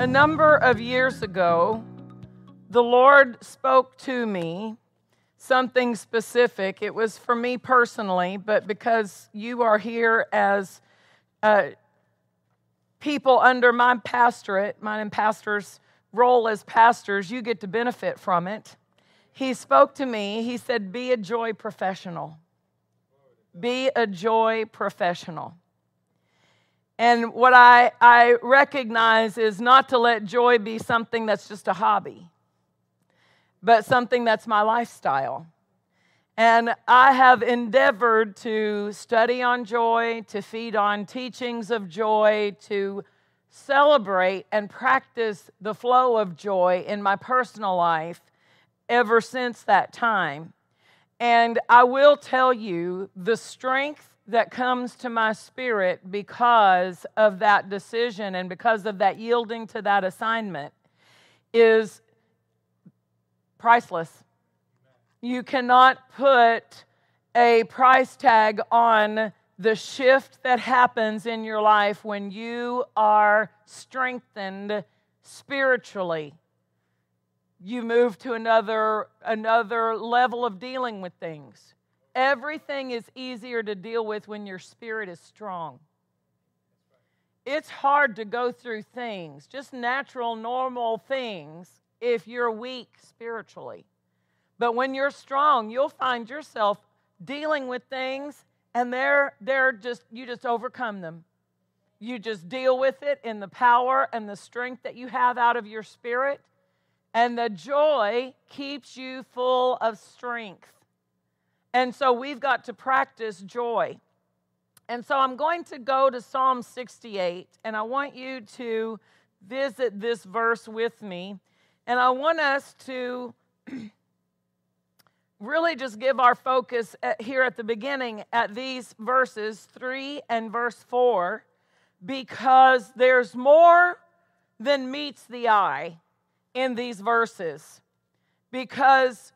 A number of years ago, the Lord spoke to me something specific. It was for me personally, but because you are here as uh, people under my pastorate, my pastor's role as pastors, you get to benefit from it. He spoke to me. He said, Be a joy professional. Be a joy professional. And what I, I recognize is not to let joy be something that's just a hobby, but something that's my lifestyle. And I have endeavored to study on joy, to feed on teachings of joy, to celebrate and practice the flow of joy in my personal life ever since that time. And I will tell you the strength that comes to my spirit because of that decision and because of that yielding to that assignment is priceless. You cannot put a price tag on the shift that happens in your life when you are strengthened spiritually you move to another another level of dealing with things Everything is easier to deal with when your spirit is strong. It's hard to go through things, just natural, normal things, if you're weak spiritually. But when you're strong, you'll find yourself dealing with things and they're, they're just, you just overcome them. You just deal with it in the power and the strength that you have out of your spirit. And the joy keeps you full of strength. And so we've got to practice joy. And so I'm going to go to Psalm 68, and I want you to visit this verse with me. And I want us to really just give our focus at, here at the beginning at these verses 3 and verse 4, because there's more than meets the eye in these verses. Because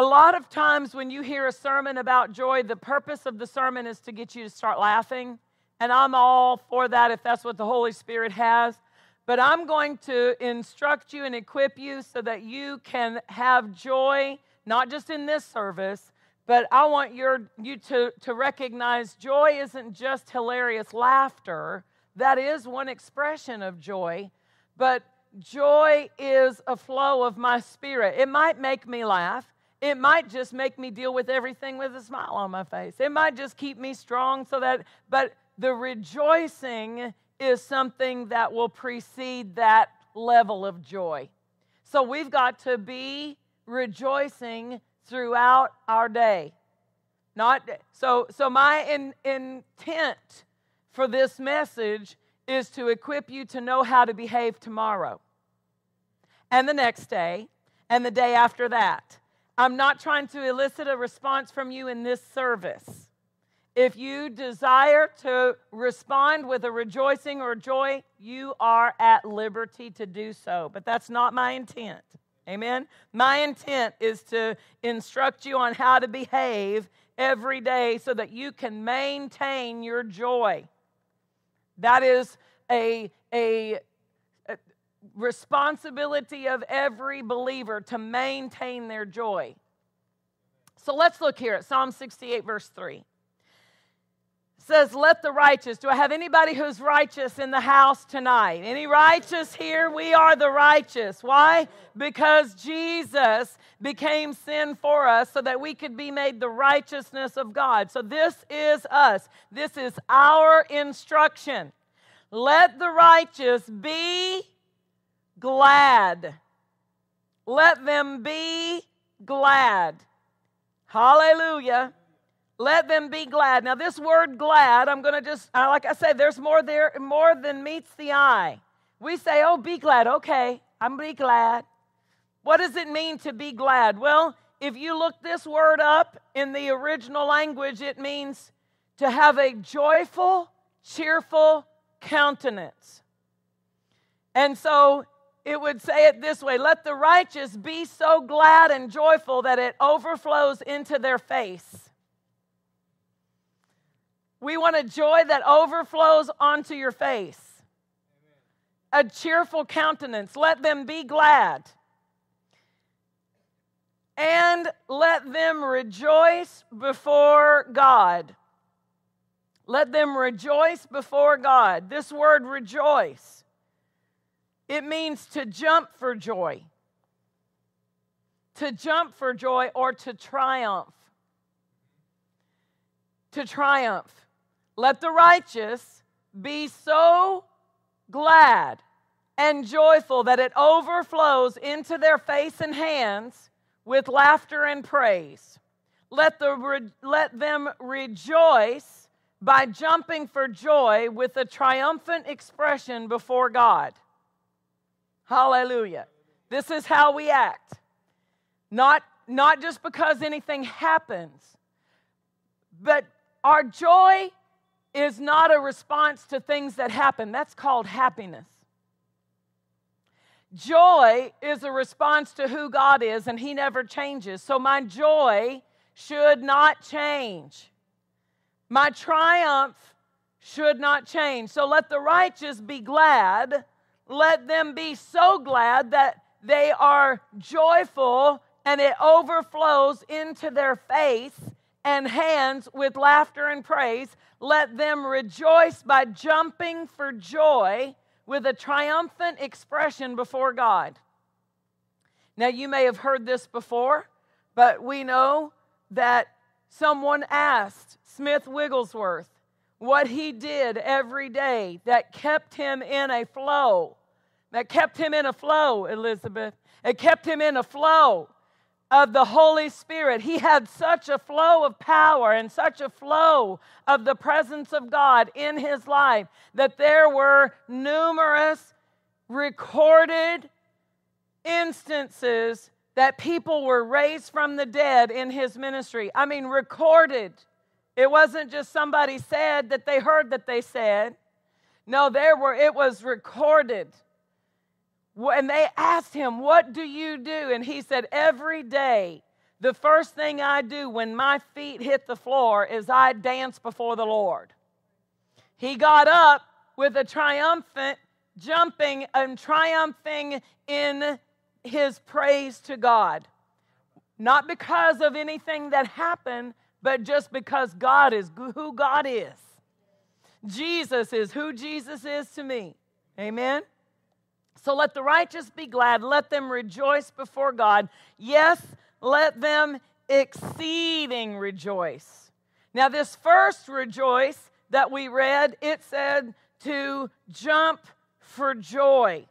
a lot of times when you hear a sermon about joy, the purpose of the sermon is to get you to start laughing. And I'm all for that if that's what the Holy Spirit has. But I'm going to instruct you and equip you so that you can have joy, not just in this service, but I want your, you to, to recognize joy isn't just hilarious laughter. That is one expression of joy. But joy is a flow of my spirit. It might make me laugh. It might just make me deal with everything with a smile on my face. It might just keep me strong so that, but the rejoicing is something that will precede that level of joy. So we've got to be rejoicing throughout our day. Not so so my in, intent for this message is to equip you to know how to behave tomorrow and the next day and the day after that I'm not trying to elicit a response from you in this service. If you desire to respond with a rejoicing or joy, you are at liberty to do so. But that's not my intent. Amen? My intent is to instruct you on how to behave every day so that you can maintain your joy. That is a, a responsibility of every believer to maintain their joy. So let's look here at Psalm 68, verse 3. It says, Let the righteous. Do I have anybody who's righteous in the house tonight? Any righteous here? We are the righteous. Why? Because Jesus became sin for us so that we could be made the righteousness of God. So this is us. This is our instruction. Let the righteous be glad. Let them be glad. Hallelujah. Let them be glad. Now, this word glad, I'm going to just, like I said, there's more there, more than meets the eye. We say, oh, be glad. Okay, I'm be glad. What does it mean to be glad? Well, if you look this word up in the original language, it means to have a joyful, cheerful countenance. And so it would say it this way let the righteous be so glad and joyful that it overflows into their face. We want a joy that overflows onto your face, a cheerful countenance. Let them be glad. And let them rejoice before God. Let them rejoice before God. This word rejoice, it means to jump for joy. To jump for joy or to triumph. To triumph. Let the righteous be so glad and joyful that it overflows into their face and hands with laughter and praise. Let, the, let them rejoice by jumping for joy with a triumphant expression before God. Hallelujah. This is how we act. Not, not just because anything happens, but our joy is not a response to things that happen. That's called happiness. Joy is a response to who God is, and He never changes. So my joy should not change. My triumph should not change. So let the righteous be glad. Let them be so glad that they are joyful and it overflows into their face and hands with laughter and praise. Let them rejoice by jumping for joy with a triumphant expression before God. Now, you may have heard this before, but we know that someone asked Smith Wigglesworth what he did every day that kept him in a flow. That kept him in a flow, Elizabeth. It kept him in a flow of the Holy Spirit. He had such a flow of power and such a flow of the presence of God in his life that there were numerous recorded instances that people were raised from the dead in his ministry. I mean, recorded. It wasn't just somebody said that they heard that they said. No, there were, it was recorded. And they asked him, What do you do? And he said, Every day, the first thing I do when my feet hit the floor is I dance before the Lord. He got up with a triumphant jumping and triumphing in his praise to God. Not because of anything that happened, but just because God is who God is. Jesus is who Jesus is to me. Amen. So let the righteous be glad, let them rejoice before God. Yes, let them exceeding rejoice. Now, this first rejoice that we read, it said to jump for joy.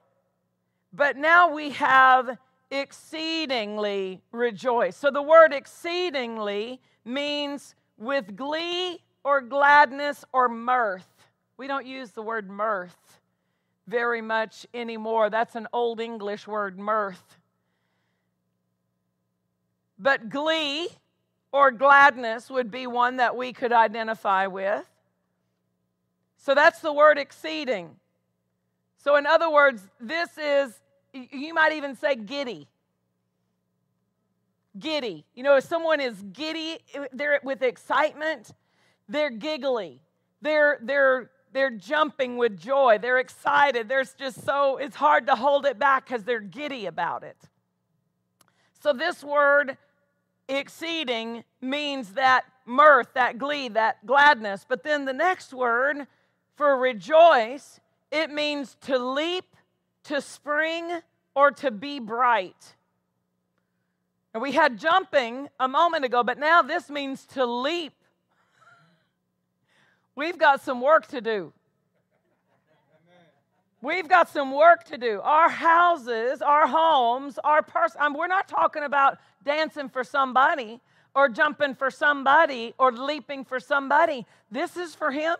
But now we have exceedingly rejoice. So the word exceedingly means with glee or gladness or mirth. We don't use the word mirth very much anymore. That's an old English word, mirth. But glee or gladness would be one that we could identify with. So that's the word exceeding. So, in other words, this is, you might even say giddy. Giddy. You know, if someone is giddy, eh, they're with excitement, they're giggly. They're, they're they're jumping with joy. They're excited. There's just so, it's hard to hold it back because they're giddy about it. So, this word exceeding means that mirth, that glee, that gladness. But then the next word for rejoice, it means to leap, to spring, or to be bright. And we had jumping a moment ago, but now this means to leap We've got some work to do. We've got some work to do. Our houses, our homes, our person. We're not talking about dancing for somebody or jumping for somebody or leaping for somebody. This is for Him.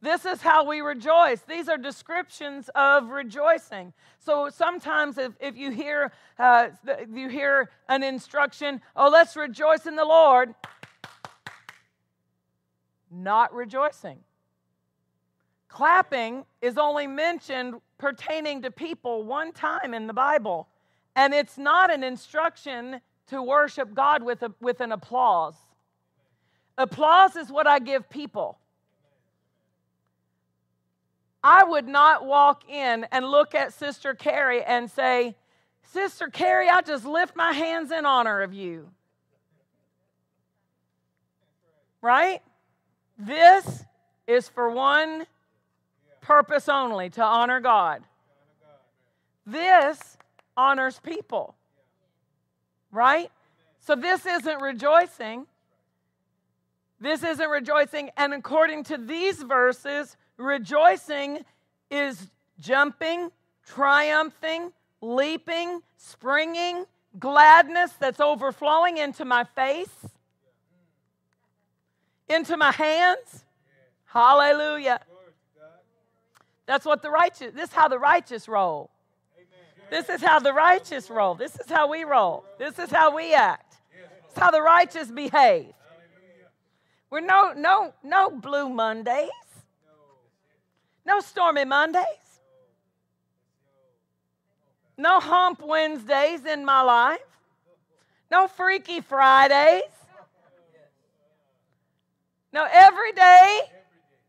This is how we rejoice. These are descriptions of rejoicing. So sometimes, if, if you hear uh, you hear an instruction, oh, let's rejoice in the Lord, not rejoicing. Clapping is only mentioned pertaining to people one time in the Bible, and it's not an instruction to worship God with, a, with an applause. Applause is what I give people. I would not walk in and look at Sister Carrie and say, Sister Carrie, I just lift my hands in honor of you. Right? This is for one purpose only to honor God. This honors people. Right? So this isn't rejoicing. This isn't rejoicing. And according to these verses, Rejoicing is jumping, triumphing, leaping, springing, gladness that's overflowing into my face, into my hands. Hallelujah. That's what the righteous, this is how the righteous roll. This is how the righteous roll. This is how we roll. This is how we act. This is how the righteous behave. We're no, no, no blue Mondays. No stormy Mondays. No hump Wednesdays in my life. No freaky Fridays. No, every day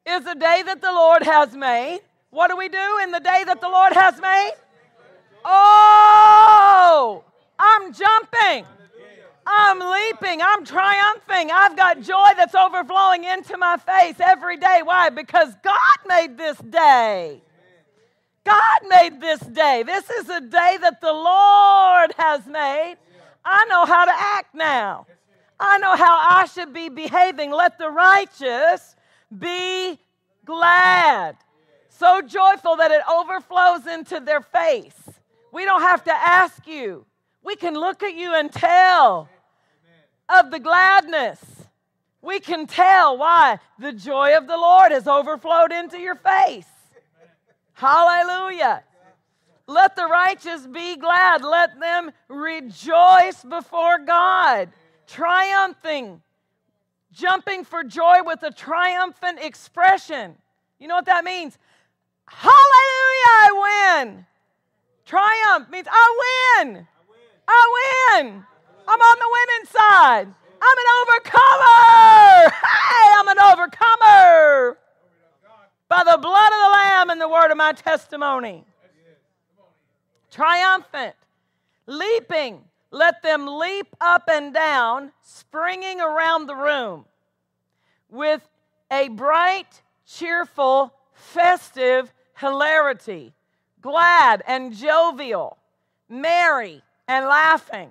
is a day that the Lord has made. What do we do in the day that the Lord has made? Oh, I'm jumping. I'm leaping. I'm triumphing. I've got joy that's overflowing into my face every day. Why? Because God made this day. God made this day. This is a day that the Lord has made. I know how to act now. I know how I should be behaving. Let the righteous be glad. So joyful that it overflows into their face. We don't have to ask you. We can look at you and tell of the gladness. We can tell why the joy of the Lord has overflowed into your face. Hallelujah. Let the righteous be glad. Let them rejoice before God, triumphing, jumping for joy with a triumphant expression. You know what that means? Hallelujah, I win. Triumph means I win. I win. I'm on the winning side. I'm an overcomer. Hey, I'm an overcomer by the blood of the Lamb and the word of my testimony. Triumphant, leaping. Let them leap up and down, springing around the room with a bright, cheerful, festive hilarity, glad and jovial, merry and laughing.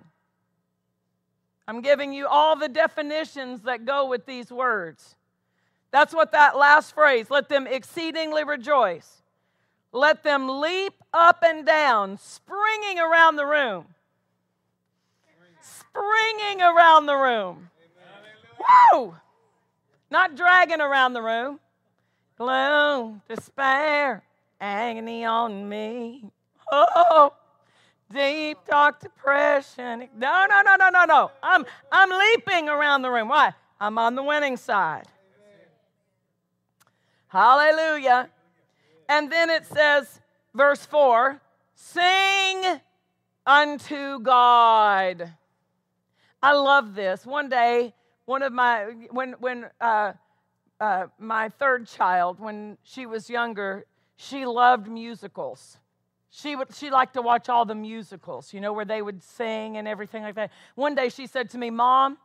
I'm giving you all the definitions that go with these words. That's what that last phrase, let them exceedingly rejoice. Let them leap up and down, springing around the room. Springing around the room. Whoa! Not dragging around the room. Gloom, despair, agony on me. Oh, deep, dark depression. No, no, no, no, no, no. I'm, I'm leaping around the room. Why? I'm on the winning side. Hallelujah. And then it says, verse 4 sing unto God. I love this. One day, one of my, when, when, uh, uh, my third child, when she was younger, she loved musicals. She, would, she liked to watch all the musicals, you know, where they would sing and everything like that. One day she said to me, Mom,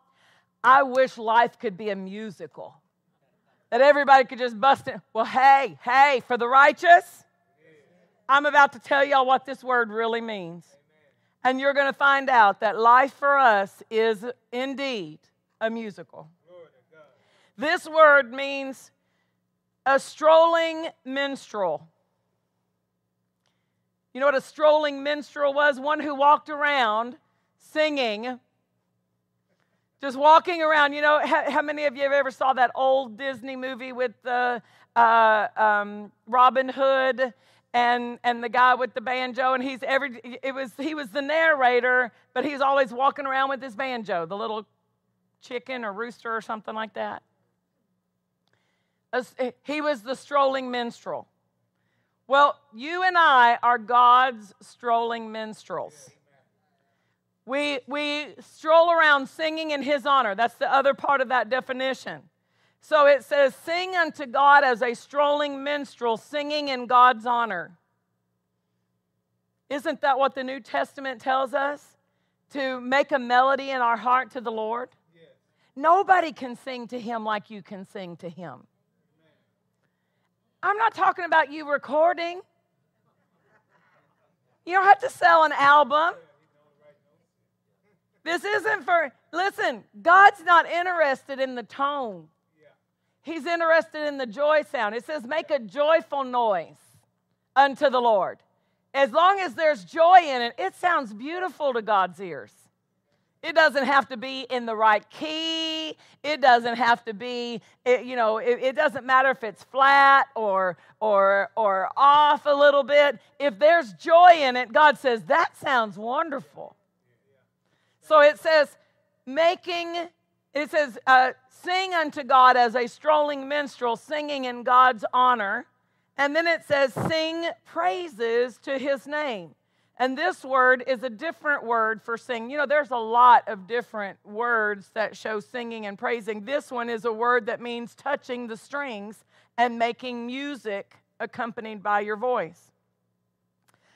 I wish life could be a musical. That everybody could just bust it. Well, hey, hey, for the righteous, I'm about to tell y'all what this word really means. And you're going to find out that life for us is indeed a musical. This word means a strolling minstrel you know what a strolling minstrel was? One who walked around singing Just walking around. You know, how, how many of you have ever saw that old Disney movie with the uh, um, Robin Hood and and the guy with the banjo? And he's every it was he was the narrator, but he's always walking around with his banjo, the little chicken or rooster or something like that. He was the strolling minstrel. Well, you and I are God's strolling minstrels. We, we stroll around singing in His honor. That's the other part of that definition. So it says, Sing unto God as a strolling minstrel, singing in God's honor. Isn't that what the New Testament tells us? To make a melody in our heart to the Lord? Yes. Nobody can sing to Him like you can sing to Him. I'm not talking about you recording. You don't have to sell an album. This isn't for, listen, God's not interested in the tone. He's interested in the joy sound. It says, make a joyful noise unto the Lord. As long as there's joy in it, it sounds beautiful to God's ears. It doesn't have to be in the right key. It doesn't have to be, it, you know, it, it, doesn't matter if it's flat or, or, or off a little bit. If there's joy in it, God says, that sounds wonderful. So it says, making, it says, uh, sing unto God as a strolling minstrel, singing in God's honor. And then it says, sing praises to his name. And this word is a different word for sing. You know, there's a lot of different words that show singing and praising. This one is a word that means touching the strings and making music accompanied by your voice.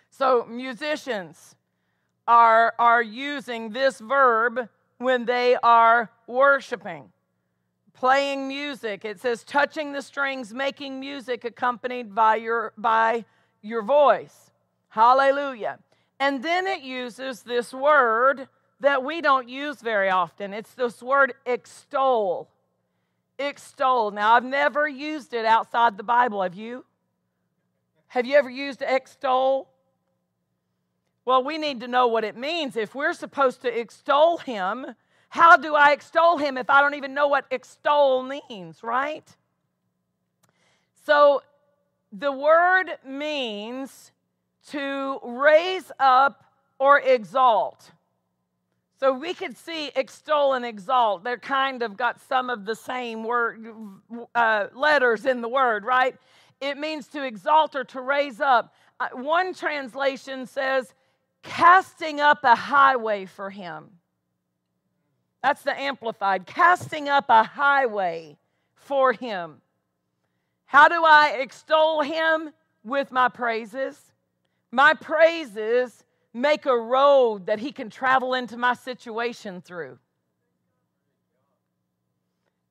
So, musicians are, are using this verb when they are worshiping, playing music. It says touching the strings, making music accompanied by your, by your voice. Hallelujah. And then it uses this word that we don't use very often. It's this word extol. Extol. Now, I've never used it outside the Bible. Have you? Have you ever used extol? Well, we need to know what it means. If we're supposed to extol him, how do I extol him if I don't even know what extol means, right? So the word means to raise up or exalt. So we could see extol and exalt. They're kind of got some of the same word uh, letters in the word, right? It means to exalt or to raise up. Uh, one translation says, casting up a highway for him. That's the amplified, casting up a highway for him. How do I extol him? With my praises. My praises make a road that he can travel into my situation through.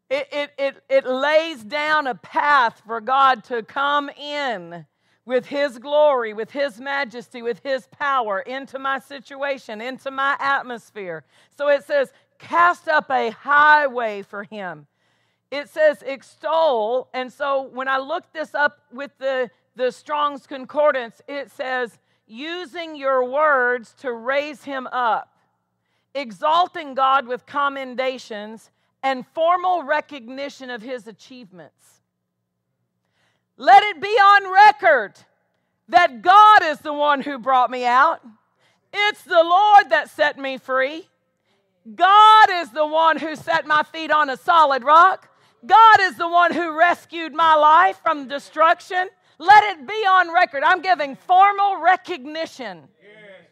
It, it, it, it lays down a path for God to come in with his glory, with his majesty, with his power into my situation, into my atmosphere. So it says, cast up a highway for him. It says extol. And so when I looked this up with the the Strong's Concordance, it says, using your words to raise him up, exalting God with commendations and formal recognition of his achievements. Let it be on record that God is the one who brought me out. It's the Lord that set me free. God is the one who set my feet on a solid rock. God is the one who rescued my life from destruction. Let it be on record. I'm giving formal recognition.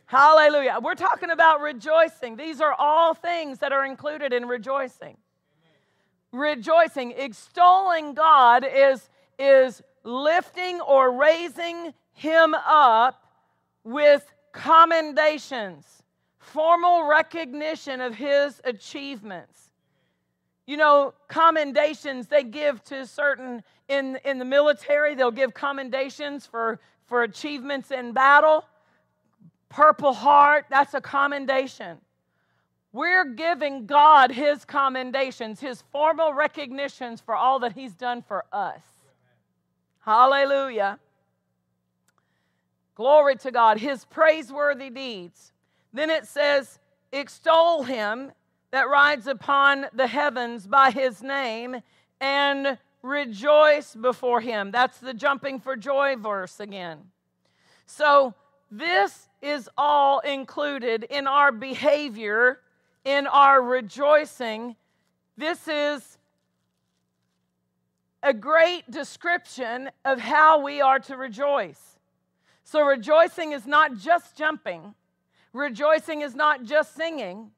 Hallelujah. We're talking about rejoicing. These are all things that are included in rejoicing. Rejoicing, extolling God is, is lifting or raising Him up with commendations, formal recognition of His achievements. You know, commendations they give to certain in, in the military, they'll give commendations for, for achievements in battle. Purple Heart, that's a commendation. We're giving God His commendations, His formal recognitions for all that He's done for us. Hallelujah. Glory to God, His praiseworthy deeds. Then it says, extol Him. that rides upon the heavens by his name and rejoice before him. That's the jumping for joy verse again. So, this is all included in our behavior, in our rejoicing. This is a great description of how we are to rejoice. So, rejoicing is not just jumping, rejoicing is not just singing.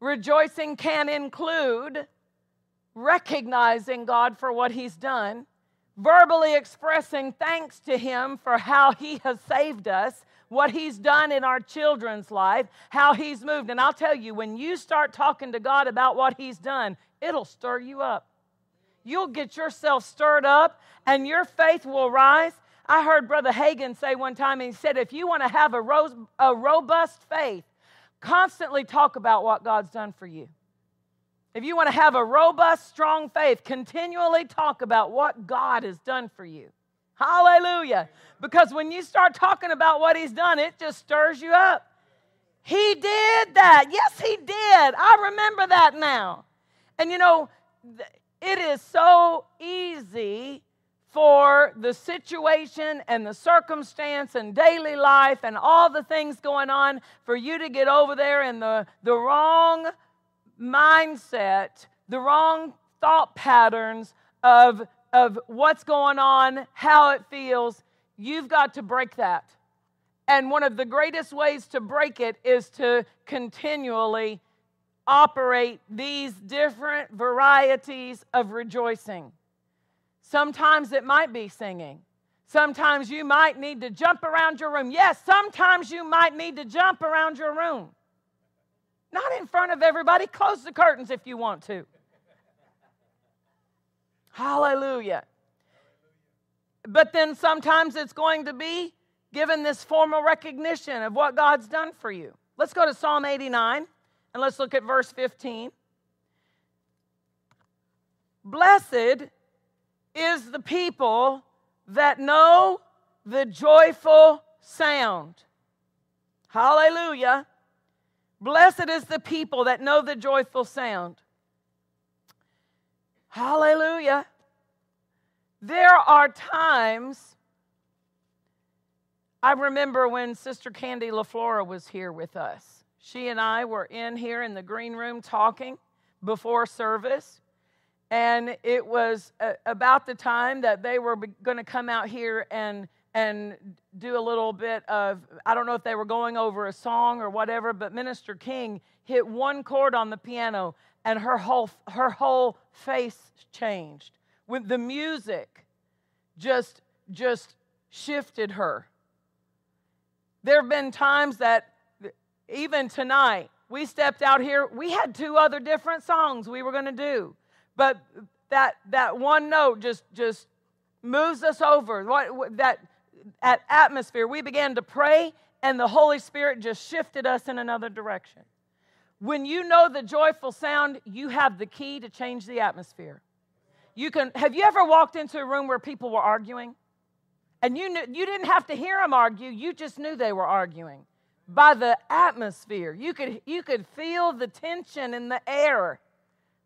Rejoicing can include recognizing God for what He's done, verbally expressing thanks to Him for how He has saved us, what He's done in our children's life, how He's moved. And I'll tell you, when you start talking to God about what He's done, it'll stir you up. You'll get yourself stirred up and your faith will rise. I heard Brother Hagin say one time, he said, if you want to have a, ro- a robust faith, constantly talk about what God's done for you. If you want to have a robust, strong faith, continually talk about what God has done for you. Hallelujah. Because when you start talking about what He's done, it just stirs you up. He did that. Yes, He did. I remember that now. And you know, it is so easy for the situation and the circumstance and daily life and all the things going on for you to get over there in the, the wrong mindset, the wrong thought patterns of, of what's going on, how it feels, you've got to break that. And one of the greatest ways to break it is to continually operate these different varieties of rejoicing. Sometimes it might be singing. Sometimes you might need to jump around your room. Yes, sometimes you might need to jump around your room. Not in front of everybody. Close the curtains if you want to. Hallelujah. But then sometimes it's going to be given this formal recognition of what God's done for you. Let's go to Psalm 89 and let's look at verse 15. Blessed is the people that know the joyful sound. Hallelujah. Blessed is the people that know the joyful sound. Hallelujah. There are times, I remember when Sister Candy LaFlora was here with us. She and I were in here in the green room talking before service. And it was uh, about the time that they were going to come out here and and do a little bit of I don't know if they were going over a song or whatever, but Minister King hit one chord on the piano and her whole her whole face changed. With the music just just shifted her. There have been times that even tonight we stepped out here, we had two other different songs we were going to do. But that that one note just just moves us over. What that at atmosphere, we began to pray, and the Holy Spirit just shifted us in another direction. When you know the joyful sound, you have the key to change the atmosphere. You can have you ever walked into a room where people were arguing? And you knew, you didn't have to hear them argue, you just knew they were arguing. By the atmosphere. You could you could feel the tension in the air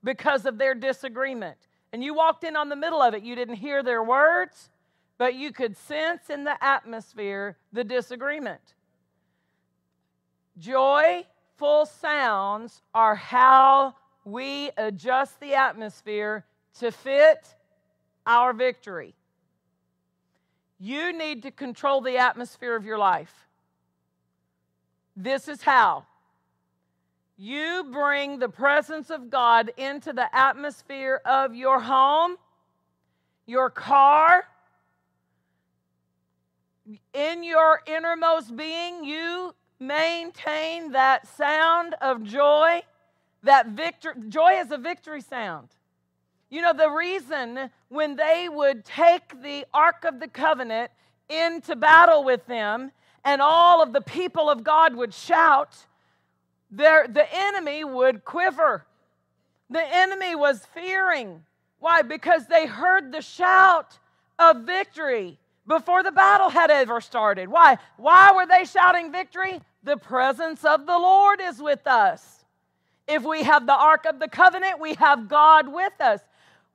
because of their disagreement. And you walked in on the middle of it. You didn't hear their words, but you could sense in the atmosphere the disagreement. Joyful sounds are how we adjust the atmosphere to fit our victory. You need to control the atmosphere of your life. This is how. You bring the presence of God into the atmosphere of your home, your car, in your innermost being, you maintain that sound of joy. That victory, joy is a victory sound. You know, the reason when they would take the Ark of the Covenant into battle with them and all of the people of God would shout, there, the enemy would quiver. The enemy was fearing. Why? Because they heard the shout of victory before the battle had ever started. Why? Why were they shouting victory? The presence of the Lord is with us. If we have the Ark of the Covenant, we have God with us.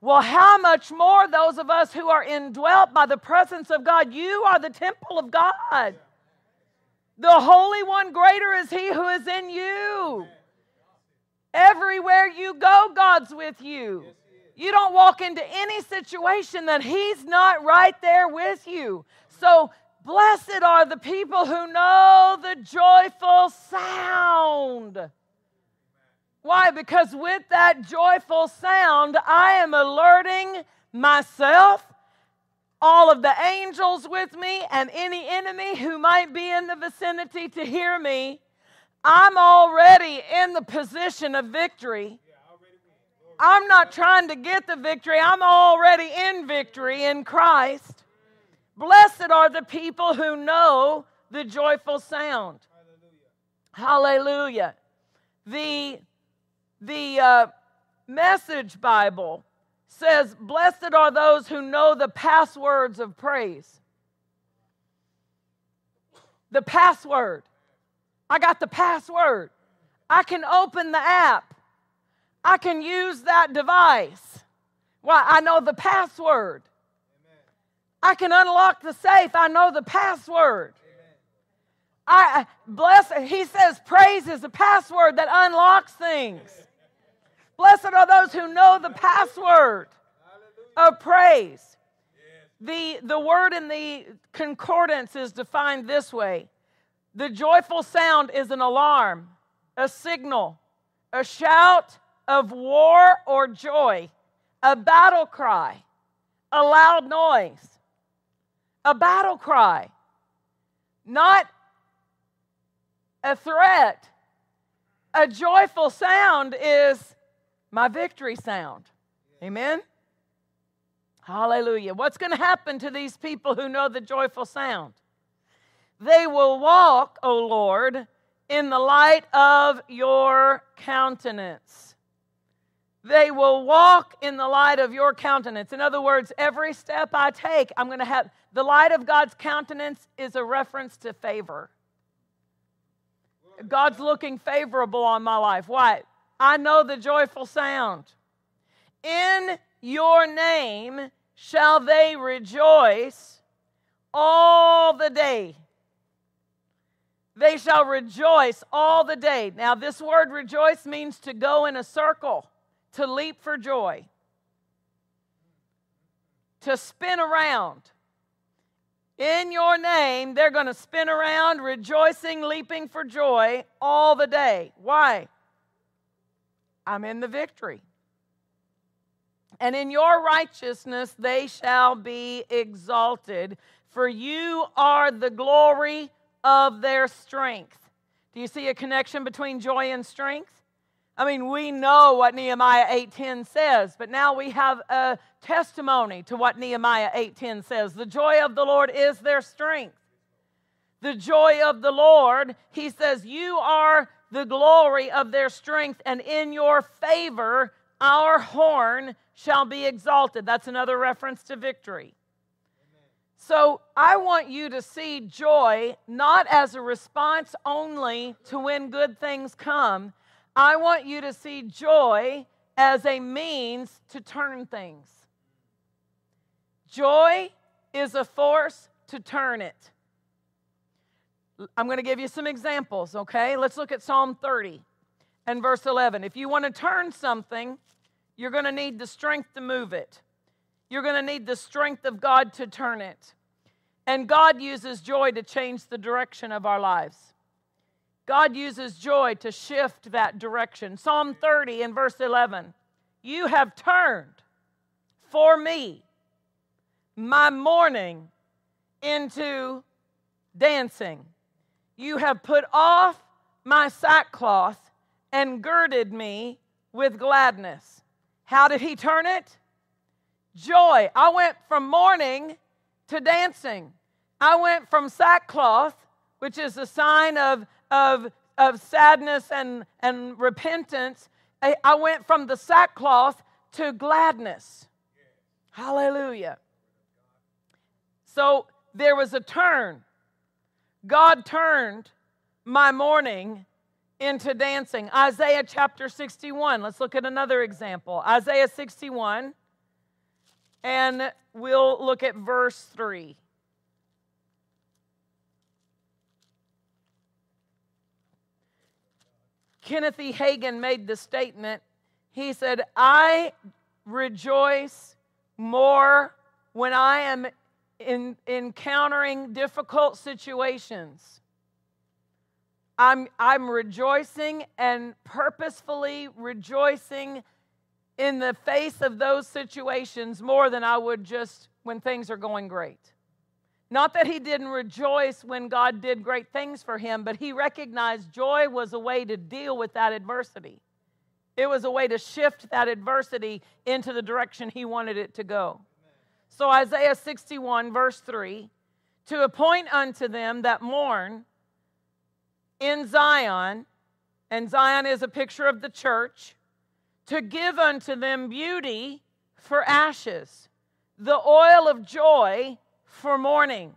Well, how much more those of us who are indwelt by the presence of God? You are the temple of God. The Holy One, greater is He who is in you. Everywhere you go, God's with you. You don't walk into any situation that He's not right there with you. So, blessed are the people who know the joyful sound. Why? Because with that joyful sound, I am alerting myself, all of the angels with me, and any enemy who might be in the vicinity to hear me. I'm already in the position of victory. I'm not trying to get the victory, I'm already in victory in Christ. Blessed are the people who know the joyful sound. Hallelujah. The the uh, Message Bible says, Blessed are those who know the passwords of praise. The password. I got the password. I can open the app. I can use that device. Why? I know the password. I can unlock the safe. I know the password. I bless. He says praise is a password that unlocks things. Blessed are those who know the password of praise. The, the word in the concordance is defined this way the joyful sound is an alarm, a signal, a shout of war or joy, a battle cry, a loud noise. A battle cry, not a threat. A joyful sound is my victory sound. Amen? Hallelujah. What's going to happen to these people who know the joyful sound? They will walk, O Lord, in the light of your countenance. They will walk in the light of your countenance. In other words, every step I take, I'm going to have the light of God's countenance is a reference to favor. God's looking favorable on my life. Why? I know the joyful sound. In your name shall they rejoice all the day. They shall rejoice all the day. Now, this word rejoice means to go in a circle, to leap for joy, to spin around. In your name, they're going to spin around, rejoicing, leaping for joy all the day. Why? I'm in the victory. And in your righteousness they shall be exalted, for you are the glory of their strength. Do you see a connection between joy and strength? I mean, we know what Nehemiah 8:10 says, but now we have a testimony to what Nehemiah 8:10 says. The joy of the Lord is their strength. The joy of the Lord, he says, you are the glory of their strength, and in your favor our horn shall be exalted. That's another reference to victory. So I want you to see joy not as a response only to when good things come. I want you to see joy as a means to turn things. Joy is a force to turn it. I'm going to give you some examples, okay? Let's look at Psalm 30 and verse 11. If you want to turn something, you're going to need the strength to move it. You're going to need the strength of God to turn it. And God uses joy to change the direction of our lives. God uses joy to shift that direction. Psalm 30 and verse 11 You have turned for me my mourning into dancing. You have put off my sackcloth and girded me with gladness. How did he turn it? Joy. I went from mourning to dancing. I went from sackcloth, which is a sign of, of, of sadness and, and repentance. I, I went from the sackcloth to gladness. Hallelujah. So there was a turn. God turned my mourning into dancing. Isaiah chapter 61. Let's look at another example. Isaiah 61, and we'll look at verse 3. Kenneth E. Hagin made the statement. He said, I rejoice more when I am in encountering difficult situations. I'm, I'm rejoicing and purposefully rejoicing in the face of those situations more than I would just when things are going great. Not that he didn't rejoice when God did great things for him, but he recognized joy was a way to deal with that adversity. It was a way to shift that adversity into the direction he wanted it to go. So, Isaiah 61, verse 3 to appoint unto them that mourn in Zion, and Zion is a picture of the church, to give unto them beauty for ashes, the oil of joy for mourning,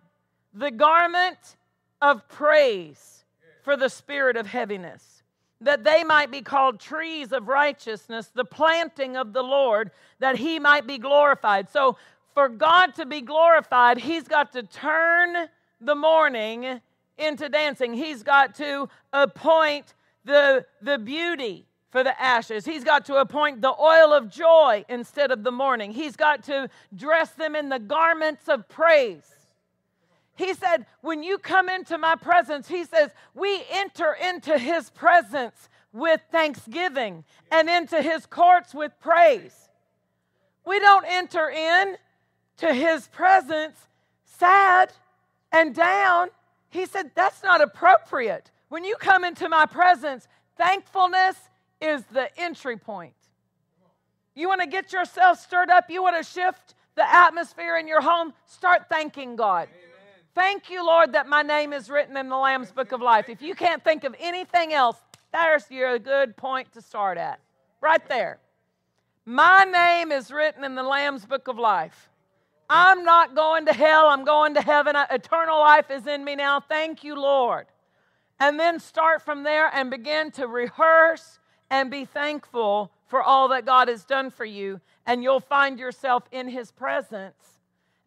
the garment of praise for the spirit of heaviness, that they might be called trees of righteousness, the planting of the Lord, that he might be glorified. So, for God to be glorified, he's got to turn the mourning into dancing. He's got to appoint the, the beauty for the ashes. He's got to appoint the oil of joy instead of the mourning. He's got to dress them in the garments of praise. He said, When you come into my presence, he says, we enter into his presence with thanksgiving and into his courts with praise. We don't enter in to his presence sad and down. He said, That's not appropriate. When you come into my presence, thankfulness is the entry point. You want to get yourself stirred up, you want to shift the atmosphere in your home, start thanking God. Amen. Thank you, Lord, that my name is written in the Lamb's Book of Life. If you can't think of anything else, there's your good point to start at. Right there. My name is written in the Lamb's Book of Life. I'm not going to hell, I'm going to heaven. Eternal life is in me now. Thank you, Lord. And then start from there and begin to rehearse and be thankful for all that God has done for you. And you'll find yourself in His presence.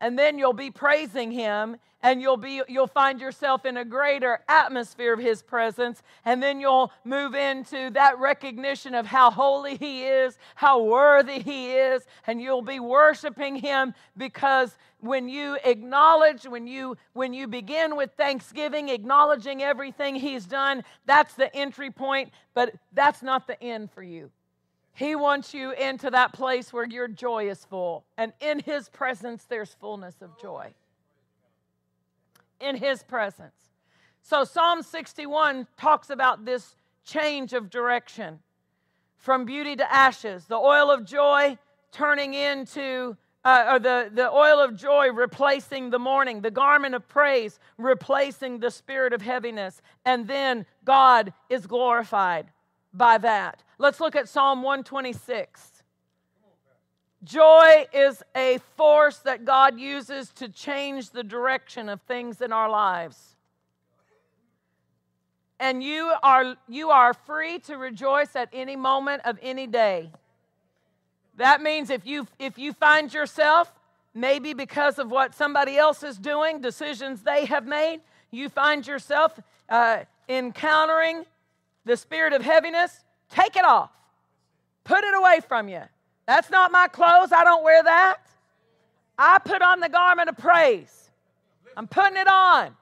And then you'll be praising Him and you'll be you'll find yourself in a greater atmosphere of his presence and then you'll move into that recognition of how holy he is how worthy he is and you'll be worshiping him because when you acknowledge when you when you begin with thanksgiving acknowledging everything he's done that's the entry point but that's not the end for you he wants you into that place where your joy is full and in his presence there's fullness of joy. In his presence. So Psalm 61 talks about this change of direction. From beauty to ashes, the oil of joy turning into uh, or the, the oil of joy replacing the mourning, the garment of praise replacing the spirit of heaviness, and then God is glorified by that. Let's look at Psalm 126. Joy is a force that God uses to change the direction of things in our lives. And you are, you are free to rejoice at any moment of any day. That means if you, if you find yourself, maybe because of what somebody else is doing, decisions they have made, you find yourself uh, encountering the spirit of heaviness, take it off. Put it away from you. That's not my clothes. I don't wear that. I put on the garment of praise. I'm putting it on.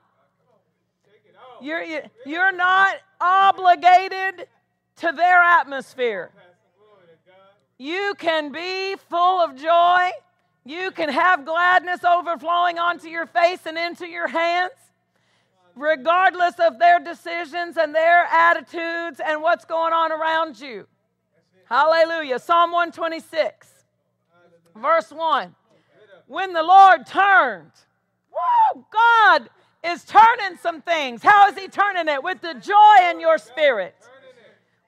You're, you're not obligated to their atmosphere. You can be full of joy. You can have gladness overflowing onto your face and into your hands, regardless of their decisions and their attitudes and what's going on around you. Hallelujah. Psalm 126, verse 1. When the Lord turned, whoa, God is turning some things. How is He turning it? With the joy in your spirit.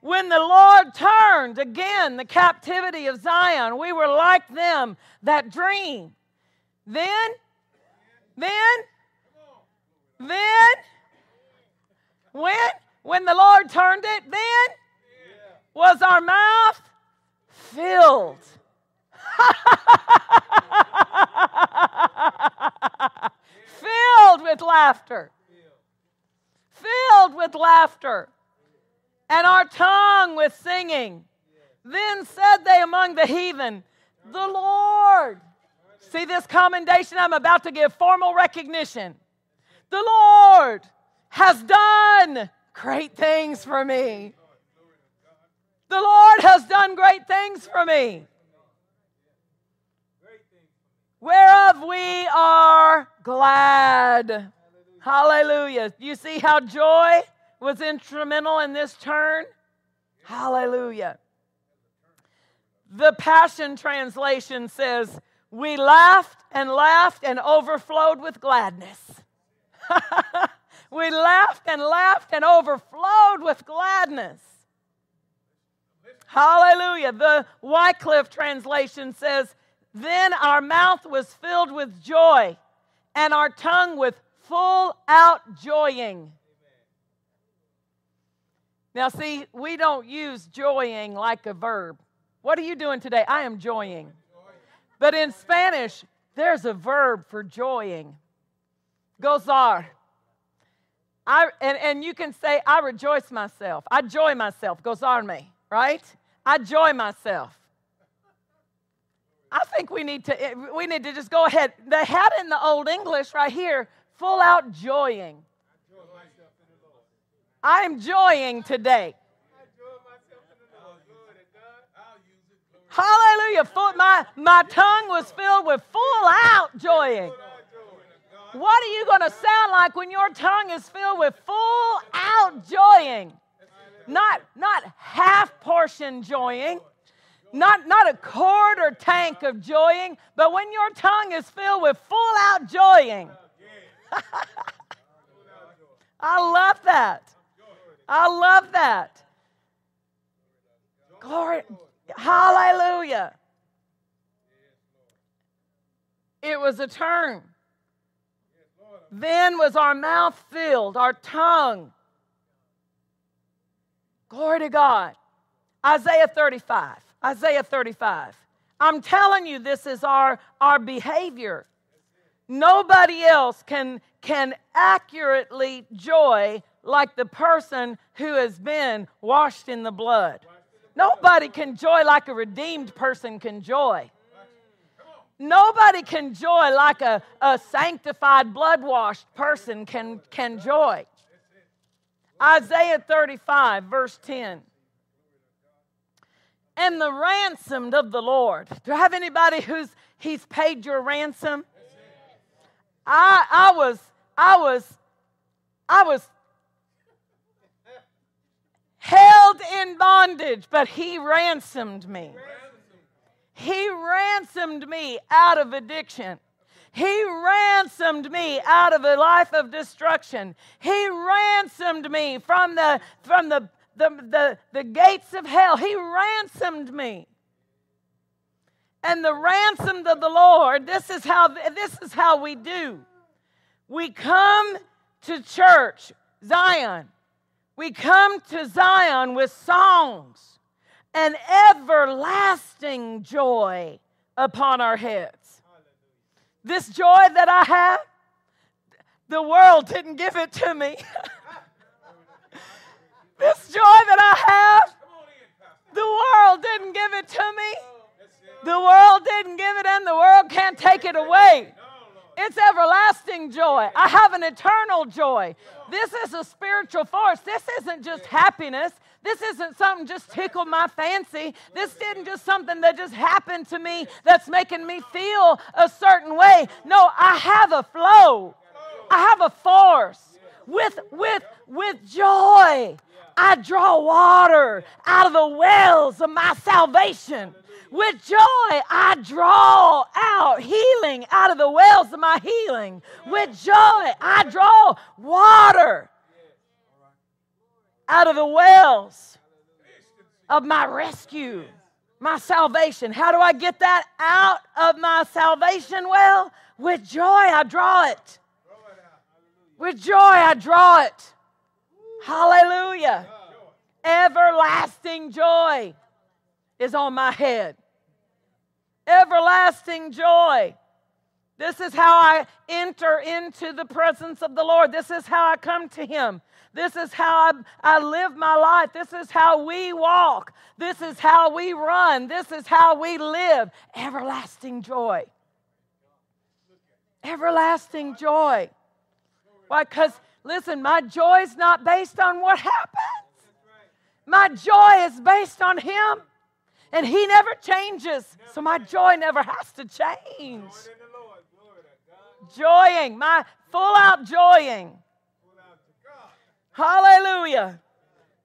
When the Lord turned again the captivity of Zion, we were like them that dream. Then, then, then, when? When the Lord turned it, then was our mouth filled. filled with laughter. Filled with laughter. And our tongue with singing. Then said they among the heathen, The Lord. See this commendation? I'm about to give formal recognition. The Lord has done great things for me. The Lord has done great things for me. Whereof we are glad. Hallelujah. You see how joy was instrumental in this turn? Hallelujah. The Passion Translation says, We laughed and laughed and overflowed with gladness. we laughed and laughed and overflowed with gladness. Hallelujah. The Wycliffe translation says, Then our mouth was filled with joy and our tongue with full out joying. Now, see, we don't use joying like a verb. What are you doing today? I am joying. But in Spanish, there's a verb for joying gozar. I, and, and you can say, I rejoice myself. I joy myself. Gozarme, right? I joy myself. I think we need to eh, we need to just go ahead. They had in the old English right here, full out joying. I am joying today. Hallelujah. My, my tongue was filled with full out joying. What are you going to sound like when your tongue is filled with full out joying? Not, not half portion joying, not, not a quart or tank of joying, but when your tongue is filled with full out joying. I love that. I love that. Glory. Hallelujah. It was a turn. Then was our mouth filled, our tongue. Glory to God. Isaiah 35. Isaiah 35. I'm telling you, this is our, our behavior. Nobody else can, can accurately joy like the person who has been washed in the blood. Nobody can joy like a redeemed person can joy. Nobody can joy like a, a sanctified, blood washed person can, can joy. Isaiah 35, verse 10. And the ransomed of the Lord. Do I have anybody who's he's paid your ransom? I I was I was I was held in bondage, but he ransomed me. He ransomed me out of addiction. He ransomed me out of a life of destruction. He ransomed me from the from the the, the, the gates of hell. He ransomed me. And the ransomed of the Lord, this is how this is how we do. We come to church, Zion. We come to Zion with songs an everlasting joy upon our heads. This joy that I have, the world didn't give it to me. this joy that I have, the world didn't give it to me. The world didn't give it, and the world can't take it away. It's everlasting joy. I have an eternal joy. This is a spiritual force. This isn't just happiness. This isn't something just tickled my fancy. This isn't just something that just happened to me that's making me feel a certain way. No, I have a flow. I have a force with with with joy. I draw water out of the wells of my salvation. With joy, I draw out healing out of the wells of my healing. With joy, I draw water out of the wells of my rescue, my salvation. How do I get that out of my salvation well? With joy, I draw it. With joy, I draw it. Hallelujah. Everlasting joy is on my head. Everlasting joy. This is how I enter into the presence of the Lord. This is how I come to Him. This is how I, I, live my life. This is how we walk. This is how we run. This is how we live. Everlasting joy. Everlasting joy. Why? Because, listen, my joy is not based on what happens, my joy is based on Him. And He never changes. So my joy never has to change. Joying, my full out joying. Hallelujah.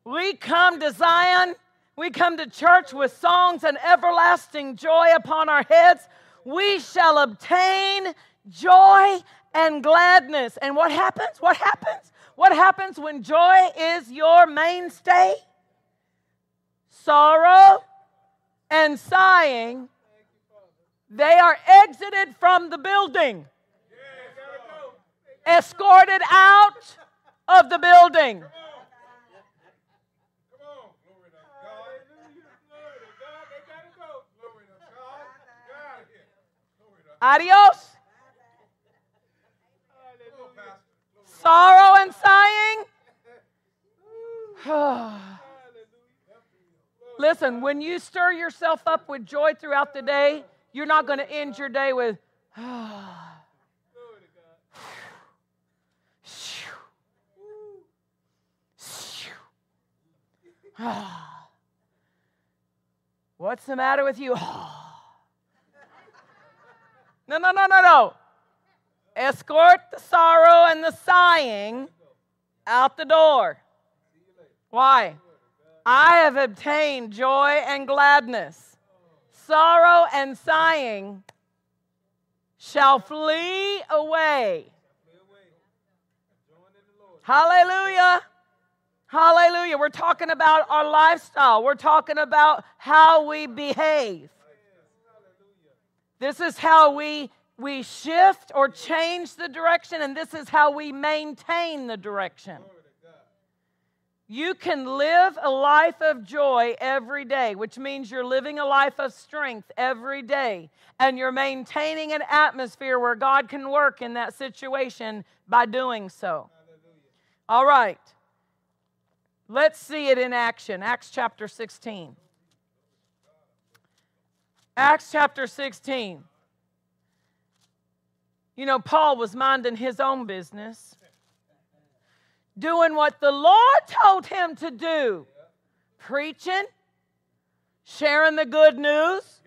We come to Zion. We come to church with songs and everlasting joy upon our heads. We shall obtain joy and gladness. And what happens? What happens? What happens when joy is your mainstay? Sorrow and sighing, they are exited from the building, escorted out of the building. Adios. Sorrow and sighing. Listen, when you stir yourself up with joy throughout the day, you're not going to end your day with, What's the matter with you? no, no, no, no, no. Escort the sorrow and the sighing out the door. Why? I have obtained joy and gladness. Sorrow and sighing shall flee away. Hallelujah. Hallelujah. We're talking about our lifestyle, we're talking about how we behave. This is how we, we shift or change the direction, and this is how we maintain the direction. You can live a life of joy every day, which means you're living a life of strength every day. And you're maintaining an atmosphere where God can work in that situation by doing so. All right. Let's see it in action. Acts chapter 16. Acts chapter 16. You know, Paul was minding his own business doing what the Lord told him to do preaching, sharing the good news.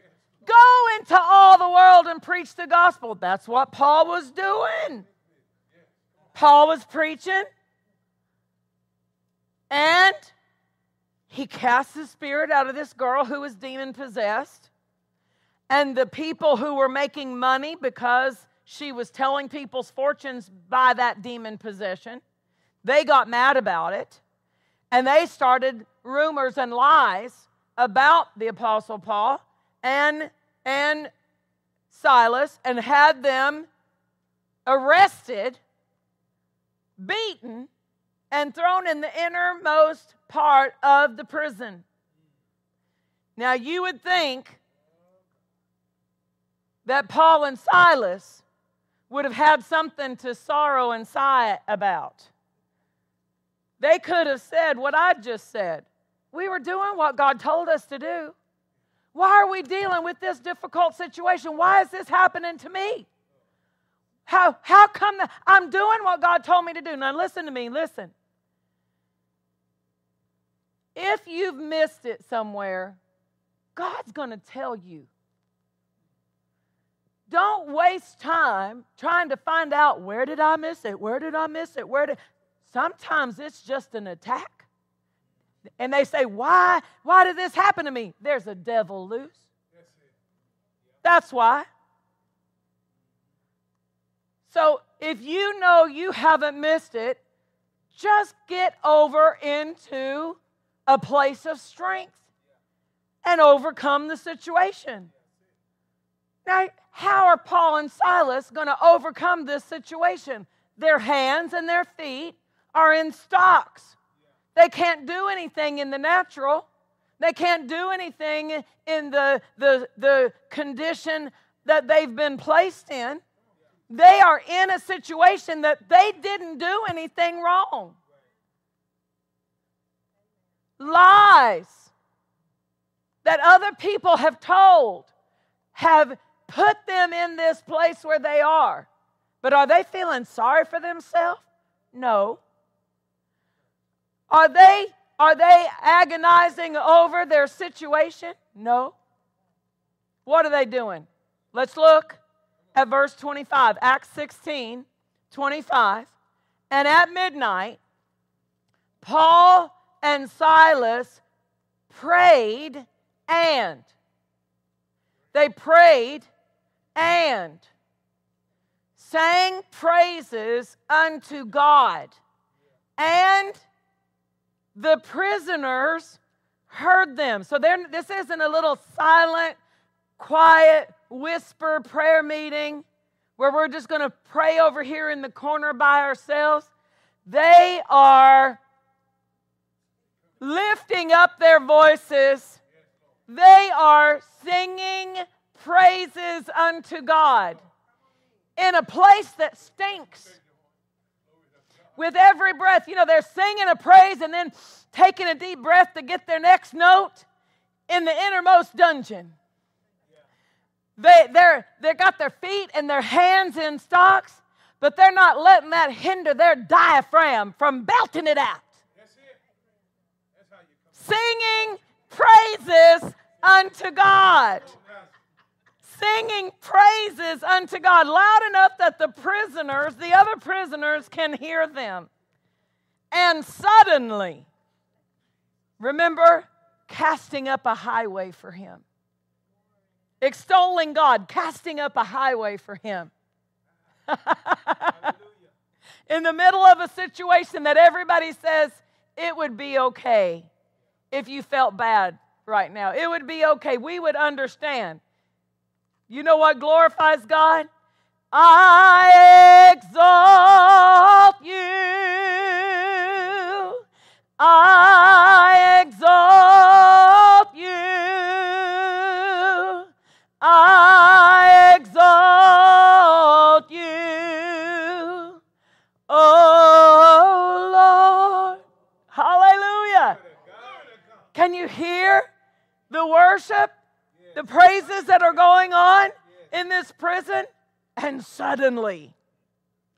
Go into all the world and preach the gospel. That's what Paul was doing. Paul was preaching, and he cast the spirit out of this girl who was demon possessed. And the people who were making money because she was telling people's fortunes by that demon possession they got mad about it and they started rumors and lies about the Apostle Paul and, and Silas and had them arrested, beaten, and thrown in the innermost part of the prison. Now, you would think that Paul and Silas would have had something to sorrow and sigh about. They could have said what I just said. We were doing what God told us to do. Why are we dealing with this difficult situation? Why is this happening to me? How, how come that I'm doing what God told me to do? Now, listen to me, listen. If you've missed it somewhere, God's going to tell you. Don't waste time trying to find out where did I miss it? Where did I miss it? Where did Sometimes it's just an attack. And they say, Why? Why did this happen to me? There's a devil loose. That's why. So if you know you haven't missed it, just get over into a place of strength and overcome the situation. Now, how are Paul and Silas going to overcome this situation? Their hands and their feet are in stocks. They can't do anything in the natural. They can't do anything in the, the, the condition that they've been placed in. They are in a situation that they didn't do anything wrong. Lies that other people have told have put them in this place where they are. But are they feeling sorry for themselves? No. Are they are they agonizing over their situation? No. What are they doing? Let's look at verse 25, Acts 16, 25. And at midnight, Paul and Silas prayed and. They prayed and sang praises unto God. And the prisoners heard them. So this isn't a little silent, quiet, whisper prayer meeting where we're just going to pray over here in the corner by ourselves. They are lifting up their voices, they are singing praises unto God in a place that stinks. With every breath, you know, they're singing a praise and then taking a deep breath to get their next note in the innermost dungeon. They, they're, they got their feet and their hands in stocks, but they're not letting that hinder their diaphragm from belting it out. Singing praises unto God singing praises unto God loud enough that the prisoners, the other prisoners, can hear them. And suddenly, remember, casting up a highway for him. Extolling God, casting up a highway for him. In the middle of a situation that everybody says it would be okay if you felt bad right now. It would be okay. We would understand. You know what glorifies God? I exalt you. I exalt Can you hear the worship? the praises that are going on in this prison, and suddenly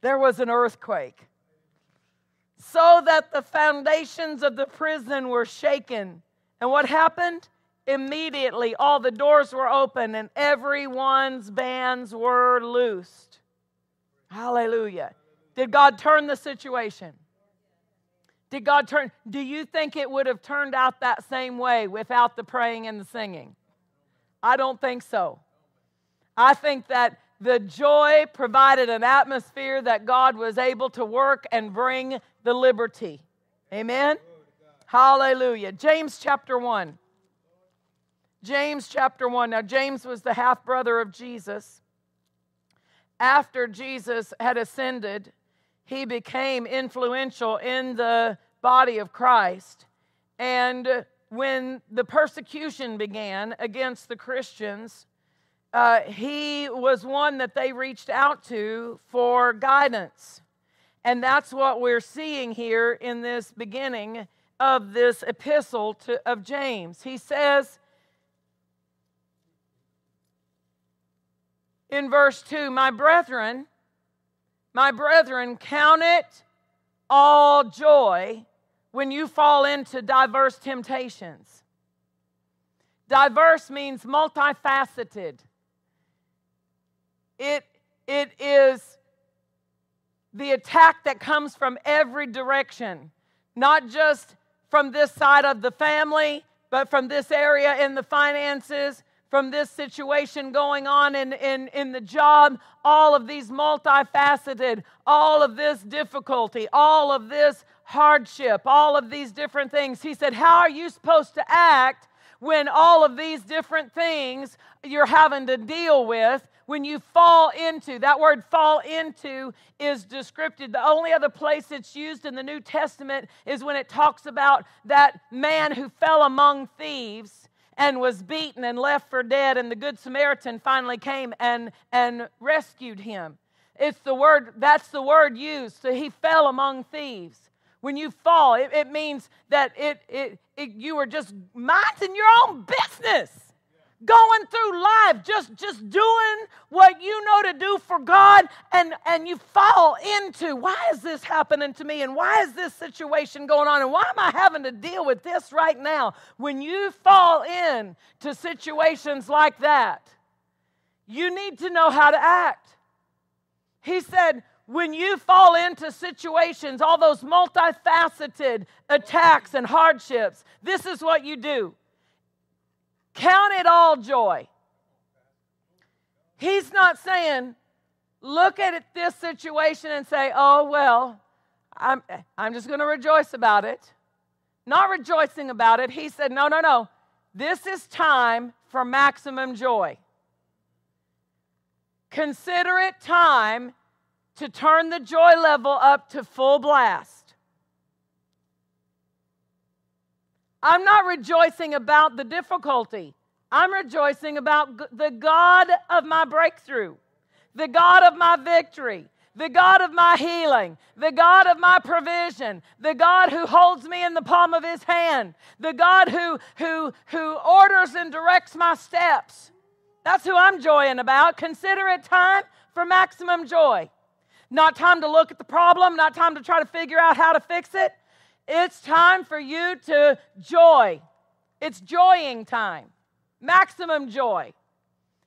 there was an earthquake. So that the foundations of the prison were shaken. And what happened? Immediately, all the doors were open and everyone's bands were loosed. Hallelujah. Did God turn the situation? Did God turn? Do you think it would have turned out that same way without the praying and the singing? I don't think so. I think that the joy provided an atmosphere that God was able to work and bring the liberty. Amen? Hallelujah. James chapter 1. James chapter 1. Now, James was the half brother of Jesus. After Jesus had ascended, he became influential in the body of Christ. And when the persecution began against the Christians, uh, he was one that they reached out to for guidance. And that's what we're seeing here in this beginning of this epistle to, of James. He says in verse 2 My brethren, my brethren, count it all joy when you fall into diverse temptations. Diverse means multifaceted. It, it is the attack that comes from every direction, not just from this side of the family, but from this area in the finances, from this situation going on in, in, in the job, all of these multifaceted, all of this difficulty, all of this hardship, all of these different things. He said, How are you supposed to act when all of these different things you're having to deal with? when you fall into, that word fall into is descriptive. The only other place it's used in the New Testament is when it talks about that man who fell among thieves and was beaten and left for dead, and the Good Samaritan finally came and, and rescued him. It's the word, that's the word used. So he fell among thieves. When you fall, it, it means that it, it, it, you were just minding your own business going through life just just doing what you know to do for god and and you fall into why is this happening to me? And why is this situation going on? And why am i having to deal with this right now? When you fall in to situations like that you need to know how to act. He said when you fall into situations, all those multifaceted attacks and hardships, this is what you do count it all joy. He's not saying, look at this situation and say, oh, well, I'm, I'm just going to rejoice about it. Not rejoicing about it. He said, no, no, no. This is time for maximum joy. Consider it time to turn the joy level up to full blast. I'm not rejoicing about the difficulty. I'm rejoicing about the God of my breakthrough, the God of my victory, the God of my healing, the God of my provision, the God who holds me in the palm of his hand, the God who, who, who orders and directs my steps. That's who I'm joying about. Consider it time for maximum joy. Not time to look at the problem, not time to try to figure out how to fix it. It's time for you to joy. It's joying time, maximum joy.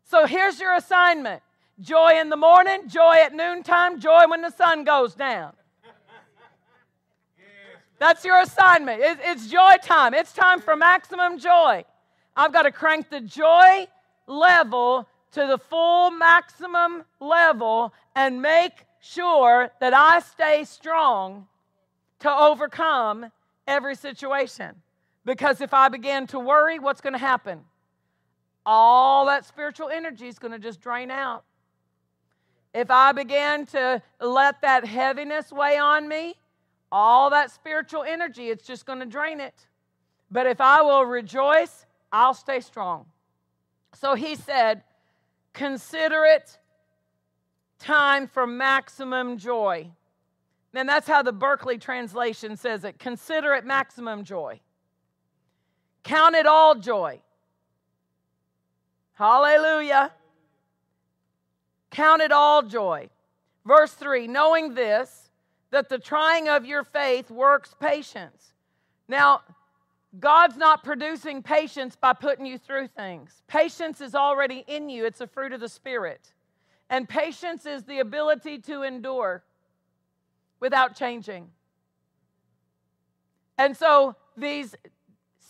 So here's your assignment joy in the morning, joy at noontime, joy when the sun goes down. That's your assignment. It's joy time. It's time for maximum joy. I've got to crank the joy level to the full maximum level and make sure that I stay strong to overcome every situation. Because if I begin to worry, what's going to happen? All that spiritual energy is going to just drain out. If I begin to let that heaviness weigh on me, all that spiritual energy, it's just going to drain it. But if I will rejoice, I'll stay strong. So he said, Consider it time for maximum joy. And that's how the Berkeley translation says it. Consider it maximum joy. Count it all joy. Hallelujah. Count it all joy. Verse 3 knowing this, that the trying of your faith works patience. Now, God's not producing patience by putting you through things. Patience is already in you, it's a fruit of the Spirit. And patience is the ability to endure without changing. And so these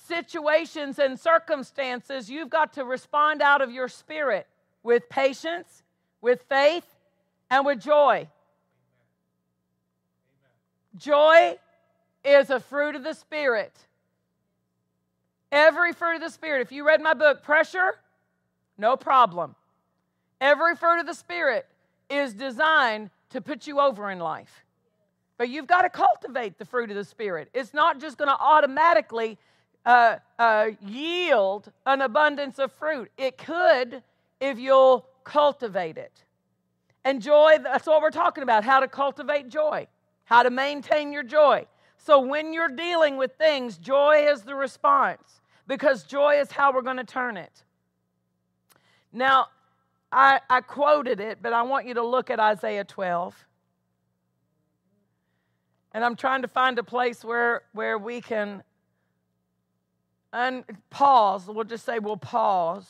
situations and circumstances, you've got to respond out of your spirit with patience, with faith, and with joy. Joy is a fruit of the Spirit. Every fruit of the Spirit. If you read my book, Pressure, no problem. Every fruit of the Spirit is designed to put you over in life. But you've got to cultivate the fruit of the Spirit. It's not just going to automatically uh, uh, yield an abundance of fruit. It could if you'll cultivate it. And joy, that's what we're talking about how to cultivate joy, how to maintain your joy. So when you're dealing with things, joy is the response because joy is how we're going to turn it. Now, I, I quoted it, but I want you to look at Isaiah 12. And I'm trying to find a place where, where we can un- pause. We'll just say we'll pause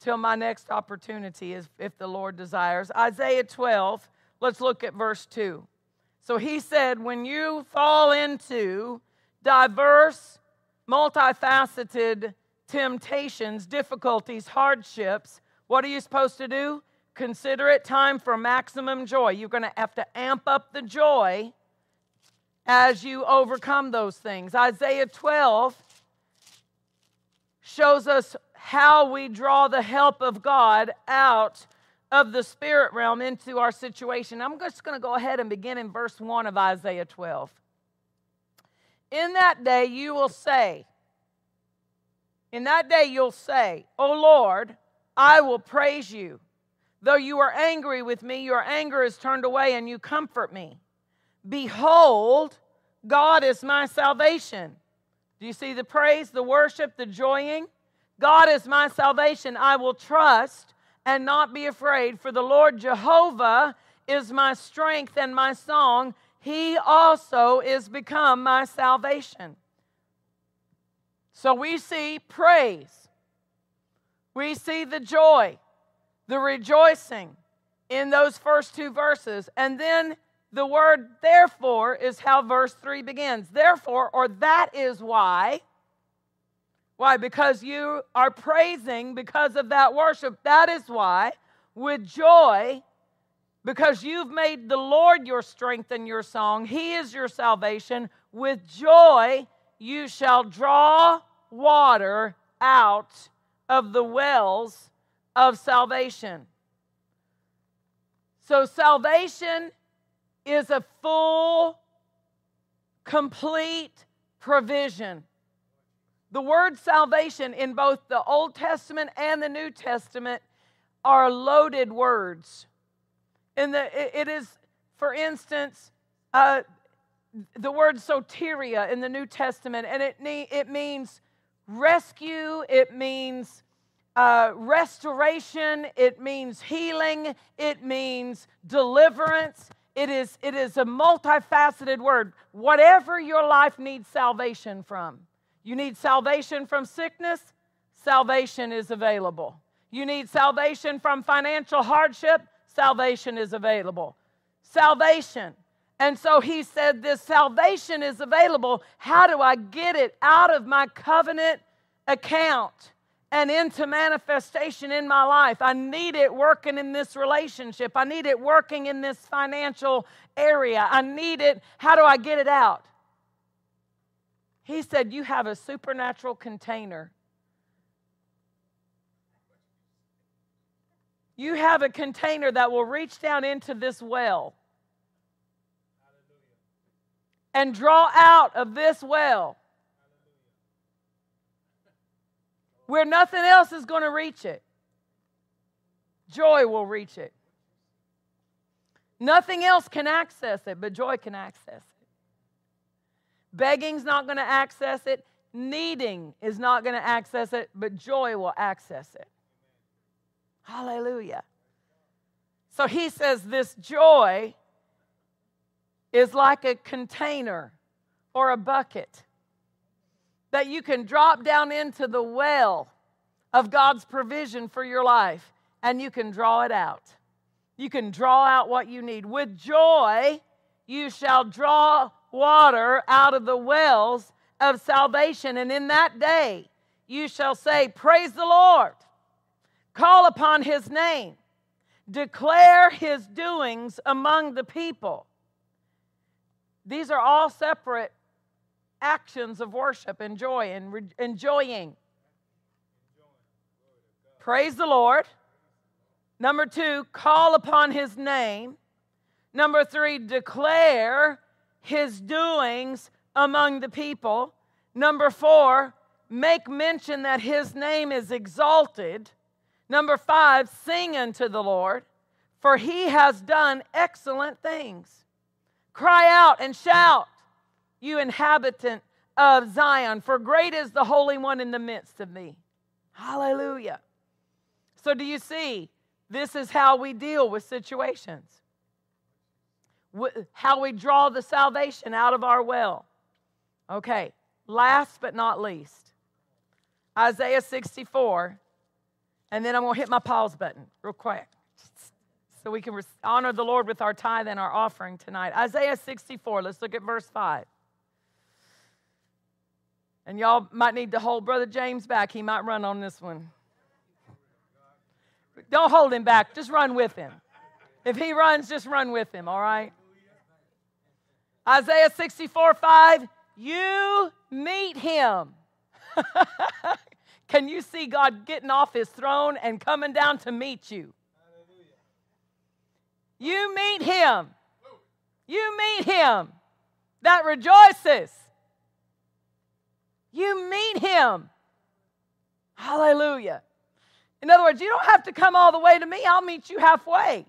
till my next opportunity, is, if the Lord desires. Isaiah 12, let's look at verse 2. So he said, When you fall into diverse, multifaceted temptations, difficulties, hardships, what are you supposed to do? Consider it time for maximum joy. You're going to have to amp up the joy as you overcome those things. Isaiah 12 shows us how we draw the help of God out of the spirit realm into our situation. I'm just going to go ahead and begin in verse 1 of Isaiah 12. In that day you will say, in that day you'll say, O Lord, I will praise you. Though you are angry with me, your anger is turned away and you comfort me. Behold, God is my salvation. Do you see the praise, the worship, the joying? God is my salvation. I will trust and not be afraid, for the Lord Jehovah is my strength and my song. He also is become my salvation. So we see praise, we see the joy, the rejoicing in those first two verses. And then the word therefore is how verse 3 begins. Therefore, or that is why. Why? Because you are praising because of that worship. That is why, with joy, because you've made the Lord your strength and your song, He is your salvation. With joy, you shall draw water out of the wells of salvation. So, salvation is a full, complete provision. The word salvation in both the Old Testament and the New Testament are loaded words. In the, it is, for instance, uh, the word soteria in the New Testament, and it, it means rescue, it means uh, restoration, it means healing, it means deliverance. It is, it is a multifaceted word. Whatever your life needs salvation from, you need salvation from sickness, salvation is available. You need salvation from financial hardship, salvation is available. Salvation. And so he said, This salvation is available. How do I get it out of my covenant account? And into manifestation in my life. I need it working in this relationship. I need it working in this financial area. I need it. How do I get it out? He said, You have a supernatural container. You have a container that will reach down into this well and draw out of this well where nothing else is going to reach it. Joy will reach it. Nothing else can access it, but joy can access it. Begging's not going to access it. Needing is not going to access it, but joy will access it. Hallelujah. So he says this joy is like a container or a bucket that you can drop down into the well of God's provision for your life and you can draw it out. You can draw out what you need. With joy, you shall draw water out of the wells of salvation. And in that day, you shall say, Praise the Lord, call upon his name, declare his doings among the people. These are all separate actions of worship and joy and re- enjoying. Praise the Lord. Number two, call upon his name. Number three, declare his doings among the people. Number four, make mention that his name is exalted. Number five, sing unto the Lord, for he has done excellent things. Cry out and shout you inhabitant of Zion, for great is the Holy One in the midst of me. Hallelujah. So, do you see? This is how we deal with situations, how we draw the salvation out of our well. Okay, last but not least, Isaiah 64, and then I'm going to hit my pause button real quick so we can honor the Lord with our tithe and our offering tonight. Isaiah 64, let's look at verse 5. And y'all might need to hold Brother James back. He might run on this one. Don't hold him back, just run with him. If he runs, just run with him, all right? Isaiah 64 5, you meet him. Can you see God getting off his throne and coming down to meet you? You meet him. You meet him that rejoices. You meet him. Hallelujah. In other words, you don't have to come all the way to me, I'll meet you halfway.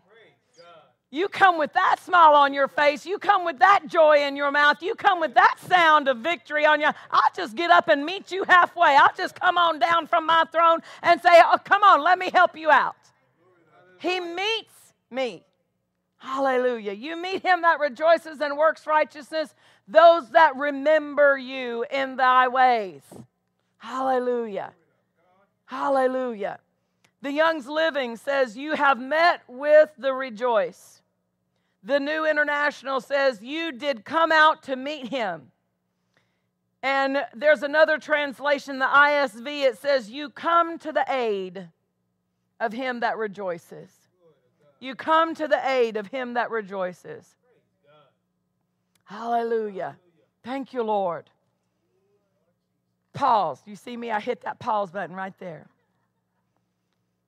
You come with that smile on your face. You come with that joy in your mouth. You come with that sound of victory on you. I'll just get up and meet you halfway. I'll just come on down from my throne and say, oh, Come on, let me help you out. He meets me. Hallelujah. You meet him that rejoices and works righteousness, those that remember you in thy ways. Hallelujah. Hallelujah. The Young's Literal says, You have met with the rejoice. The New International says, You did come out to meet him. And there's another translation, the ISV, it says, You come to the aid of him that rejoices. You come to the aid of him that rejoices. Hallelujah. Thank you, Lord. Pause. You see me? I hit that pause button right there.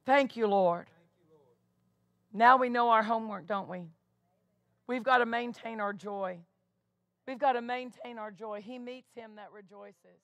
Thank you, Lord. Now we know our homework, don't we? We've got to maintain our joy. We've got to maintain our joy. He meets him that rejoices.